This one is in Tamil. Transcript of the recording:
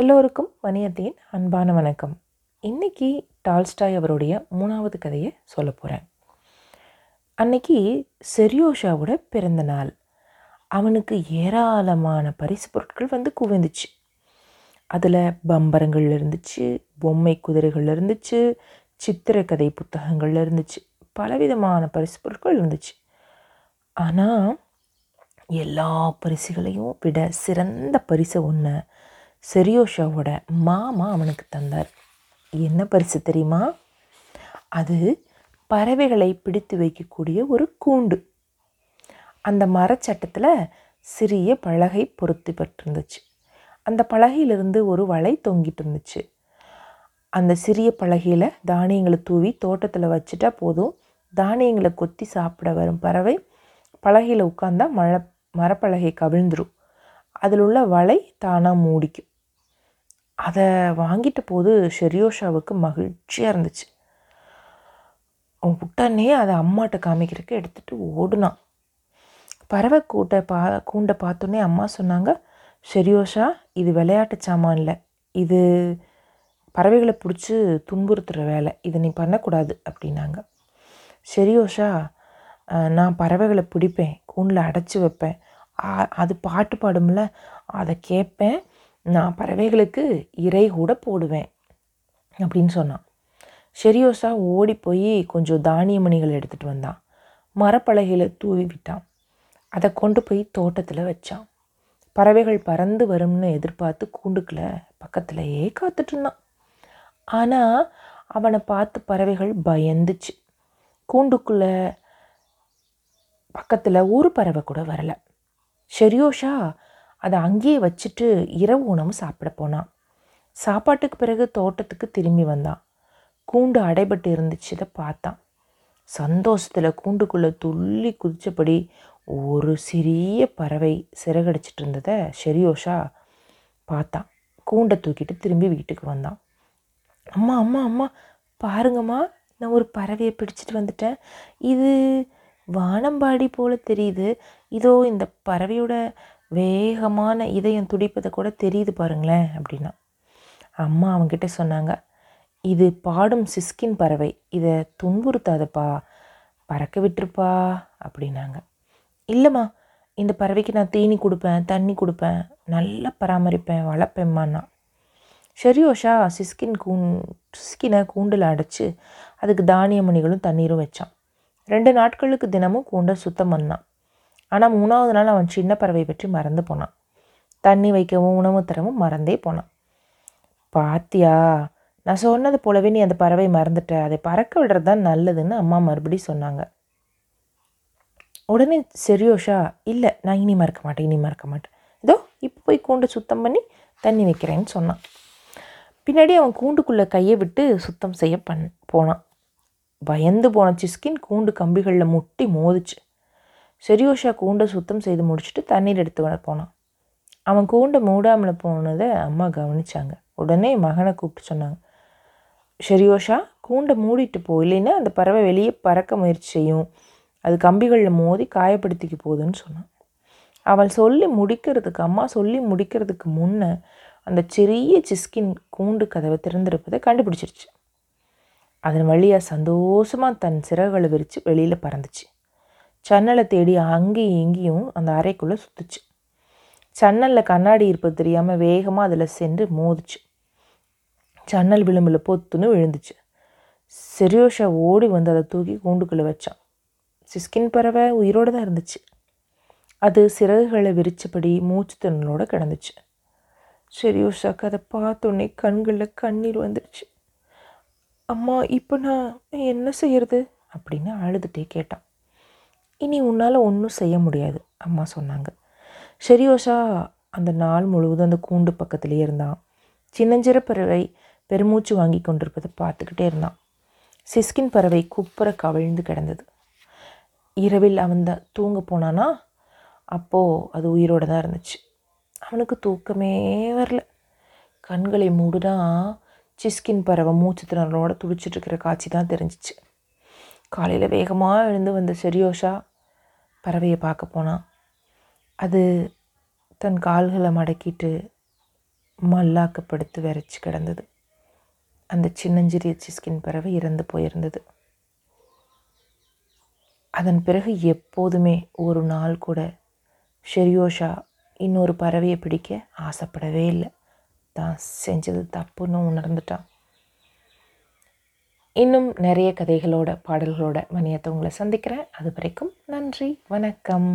எல்லோருக்கும் மணியத்தின் அன்பான வணக்கம். இன்னைக்கு டால்ஸ்டாய் அவருடைய மூணாவது கதையை சொல்ல போகிறேன் அன்னைக்கு செரியோஷாவோட பிறந்த நாள். அவனுக்கு ஏராளமான பரிசு பொருட்கள் வந்து குவிந்துச்சு. அதில் பம்பரங்கள் இருந்துச்சு பொம்மை குதிரைகள் இருந்துச்சு சித்திரக்கதை புத்தகங்கள் இருந்துச்சு. பலவிதமான பரிசு பொருட்கள் இருந்துச்சு. ஆனால் எல்லா பரிசுகளையும் விட சிறந்த பரிசை ஒன்று செரியோஷாவோட மாமா அவனுக்கு தந்தார். என்ன பரிசு தெரியுமா? அது பறவைகளை பிடித்து வைக்கக்கூடிய ஒரு கூண்டு. அந்த மரச்சட்டத்தில் சிறிய பலகை பொருத்தப்பட்டிருந்துச்சு அந்த பலகையிலிருந்து ஒரு வலை தொங்கிட்டு இருந்துச்சு. அந்த சிறிய பலகையில் தானியங்களை தூவி தோட்டத்தில் வச்சுட்டா போதும். தானியங்களை கொத்தி சாப்பிட வரும் பறவை பலகையில் உட்காந்தா மழை மரப்பலகை கவிழ்ந்துடும் அதில் உள்ள வலை தானாக மூடிக்கும். அதை வாங்கிட்ட போது ஷெரியோஷாவுக்கு மகிழ்ச்சியாக இருந்துச்சு. அவன் உடனே அதை அம்மாட்ட காமிக்கிறதுக்கு எடுத்துகிட்டு ஓடுனான். பறவை கூட்டை பா கூண்டை பார்த்தோன்னே அம்மா சொன்னாங்க ஷெரியோஷா இது விளையாட்டு சாமான் இல்லை. இது பறவைகளை பிடிச்சி துன்புறுத்துகிற வேலை. இதை நீ பண்ணக்கூடாது அப்படின்னாங்க. ஷெரியோஷா நான் பறவைகளை பிடிப்பேன். கூண்டில் அடைச்சி வைப்பேன். அது பாட்டு பாடும்ல அதை கேட்பேன். நான் பறவைகளுக்கு இறை கூட போடுவேன் அப்படின்னு சொன்னான். ஷெரியோசா ஓடி போய் கொஞ்சம் தானிய மணிகள் எடுத்துகிட்டு வந்தான். மரப்பலகையில் தூவி விட்டான். அதை கொண்டு போய் தோட்டத்தில் வச்சான். பறவைகள் பறந்து வரும்னு எதிர்பார்த்து கூண்டுக்குள்ள பக்கத்துலையே காத்துட்டு இருந்தான். ஆனால் அவனை பார்த்து பறவைகள் பயந்துச்சு. கூண்டுக்குள்ளே பக்கத்தில் ஒரு பறவை கூட வரல. ஷெரியோஷா அதை அங்கேயே வச்சுட்டு இரவு உணவு சாப்பிட போனான். சாப்பாட்டுக்கு பிறகு தோட்டத்துக்கு திரும்பி வந்தான். கூண்டு அடைபட்டு இருந்துச்சு இதை பார்த்தான். சந்தோஷத்தில் கூண்டுக்குள்ளே துள்ளி குதித்தபடி ஒரு சிறிய பறவை சிறகடிச்சிட்டு இருந்ததை ஷெரியோஷா பார்த்தான். கூண்டை தூக்கிட்டு திரும்பி வீட்டுக்கு வந்தான். அம்மா அம்மா அம்மா பாருங்கம்மா நான் ஒரு பறவையை பிடிச்சிட்டு வந்துட்டேன். இது வானம்பாடி போல் தெரியுது. இதோ இந்த பறவையோட வேகமான இதயம் துடிப்பதை கூட தெரியுது பாருங்களேன் அப்படின்னா. அம்மா அவங்கிட்ட சொன்னாங்க இது பாடும் சிஸ்கின் பறவை. இதை துன்புறுத்தாதப்பா. பறக்க விட்டுருப்பா. அப்படின்னாங்க. இல்லைம்மா இந்த பறவைக்கு நான் தீனி கொடுப்பேன் தண்ணி கொடுப்பேன். நல்லா பராமரிப்பேன் வளர்ப்பேம்மான்னா. ஷெரியோஷா சிஸ்கின் கூண் சிஸ்கினை கூண்டில் அடைச்சி அதுக்கு தானிய மணிகளும் தண்ணீரும் வச்சான். ரெண்டு நாட்களுக்கு தினமும் கூண்டை சுத்தம் பண்ணான். ஆனால் மூணாவது நாள் அவன் சின்ன பறவை பற்றி மறந்து போனான். தண்ணி வைக்கவும் உணவு தரவும் மறந்தே போனான். பாத்தியா நான் சொன்னது போலவே நீ அந்த பறவை மறந்துட்ட. அதை பறக்க விடுறது தான் நல்லதுன்னு அம்மா மறுபடியும் சொன்னாங்க. உடனே செரியோஷா இல்லை நான் இனி மறக்க மாட்டேன் இனி மறக்க மாட்டேன். இதோ இப்போ போய் கூண்டு சுத்தம் பண்ணி தண்ணி வைக்கிறேன்னு சொன்னான். பின்னாடி அவன் கூண்டுக்குள்ளே கையை விட்டு சுத்தம் செய்ய பண் போனான். பயந்து போன சிஸ்கின் கூண்டு கம்பிகளில் முட்டி மோதுச்சு. செரியோஷா கூண்டை சுத்தம் செய்து முடிச்சுட்டு தண்ணீர் எடுத்து வர போனான். அவன் கூண்டை மூடாமல் போனதை அம்மா கவனிச்சாங்க. உடனே மகனை கூப்பிட்டு சொன்னாங்க ஷெரியோஷா கூண்டை மூடிட்டு போ. இல்லைன்னா அந்த பறவை வெளியே பறக்க முயற்சி செய்யும். அது கம்பிகளில் மோதி காயப்படுத்திக்க போகுதுன்னு சொன்னான். அவள் சொல்லி முடிக்கிறதுக்கு அம்மா சொல்லி முடிக்கிறதுக்கு முன்னே அந்த சிறிய சிஸ்கின் கூண்டு கதவை திறந்திருப்பதை கண்டுபிடிச்சிருச்சு. அதன் வழியாக சந்தோஷமாக தன் சிறகுகளை விரித்து வெளியில் பறந்துச்சு. ஜன்னலை தேடி அங்கேயும் இங்கேயும் அந்த அறைக்குள்ளே சுற்றுச்சு ஜன்னலில் கண்ணாடி இருப்பது தெரியாமல் வேகமாக அதில் சென்று மோதுச்சு. ஜன்னல் விளிம்பில் பொத்துன்னு விழுந்துச்சு. செரியோஷா ஓடி வந்து அதை தூக்கி கூண்டுக்குள்ளே வச்சான். சிஸ்கின் பறவை உயிரோடு தான் இருந்துச்சு. அது சிறகுகளை விரிச்சபடி மூச்சு திணறலோட கிடந்துச்சு. செரியோஷாக்கு அதை பார்த்தோன்னே கண்களில் கண்ணீர் வந்துடுச்சு அம்மா இப்போ நான் என்ன செய்யறது? அப்படின்னு அழுதுகிட்டே கேட்டான். இனி உன்னால் ஒன்றும் செய்ய முடியாது அம்மா சொன்னாங்க. ஷெரியோஷா அந்த நாள் முழுவதும் அந்த கூண்டு பக்கத்திலே இருந்தான். சின்னஞ்சிற பறவை பெருமூச்சு வாங்கி கொண்டிருப்பதை பார்த்துக்கிட்டே இருந்தான். சிஸ்கின் பறவை குப்புற கவிழ்ந்து கிடந்தது. இரவில் அவன் தான் தூங்க போனானா? அப்போது அது உயிரோடு தான் இருந்துச்சு. அவனுக்கு தூக்கமே வரல. கண்களை மூடுனா சிஸ்கின் பறவை மூச்சு திணறலோட துடிச்சிட்ருக்கிற காட்சி தான் தெரிஞ்சிச்சு. காலையில் வேகமாக எழுந்து வந்த செரியோஷா பறவையை பார்க்க போனான் அது தன் கால்களை மடக்கிட்டு மல்லாக்கப்படுத்து விரைச்சி கிடந்தது. அந்த சின்னஞ்சிறிய சிஸ்கின் பறவை இறந்து போயிருந்தது. அதன் பிறகு எப்போதுமே ஒரு நாள் கூட ஷெரியோஷா இன்னொரு பறவையை பிடிக்க ஆசைப்படவே இல்லை. தான் செஞ்சது தப்புன்னு உணர்ந்துட்டான். இன்னும் நிறைய கதைகளோட பாடல்களோட மணியத்தை உங்களை சந்திக்கிறேன். அது வரைக்கும் நன்றி வணக்கம்.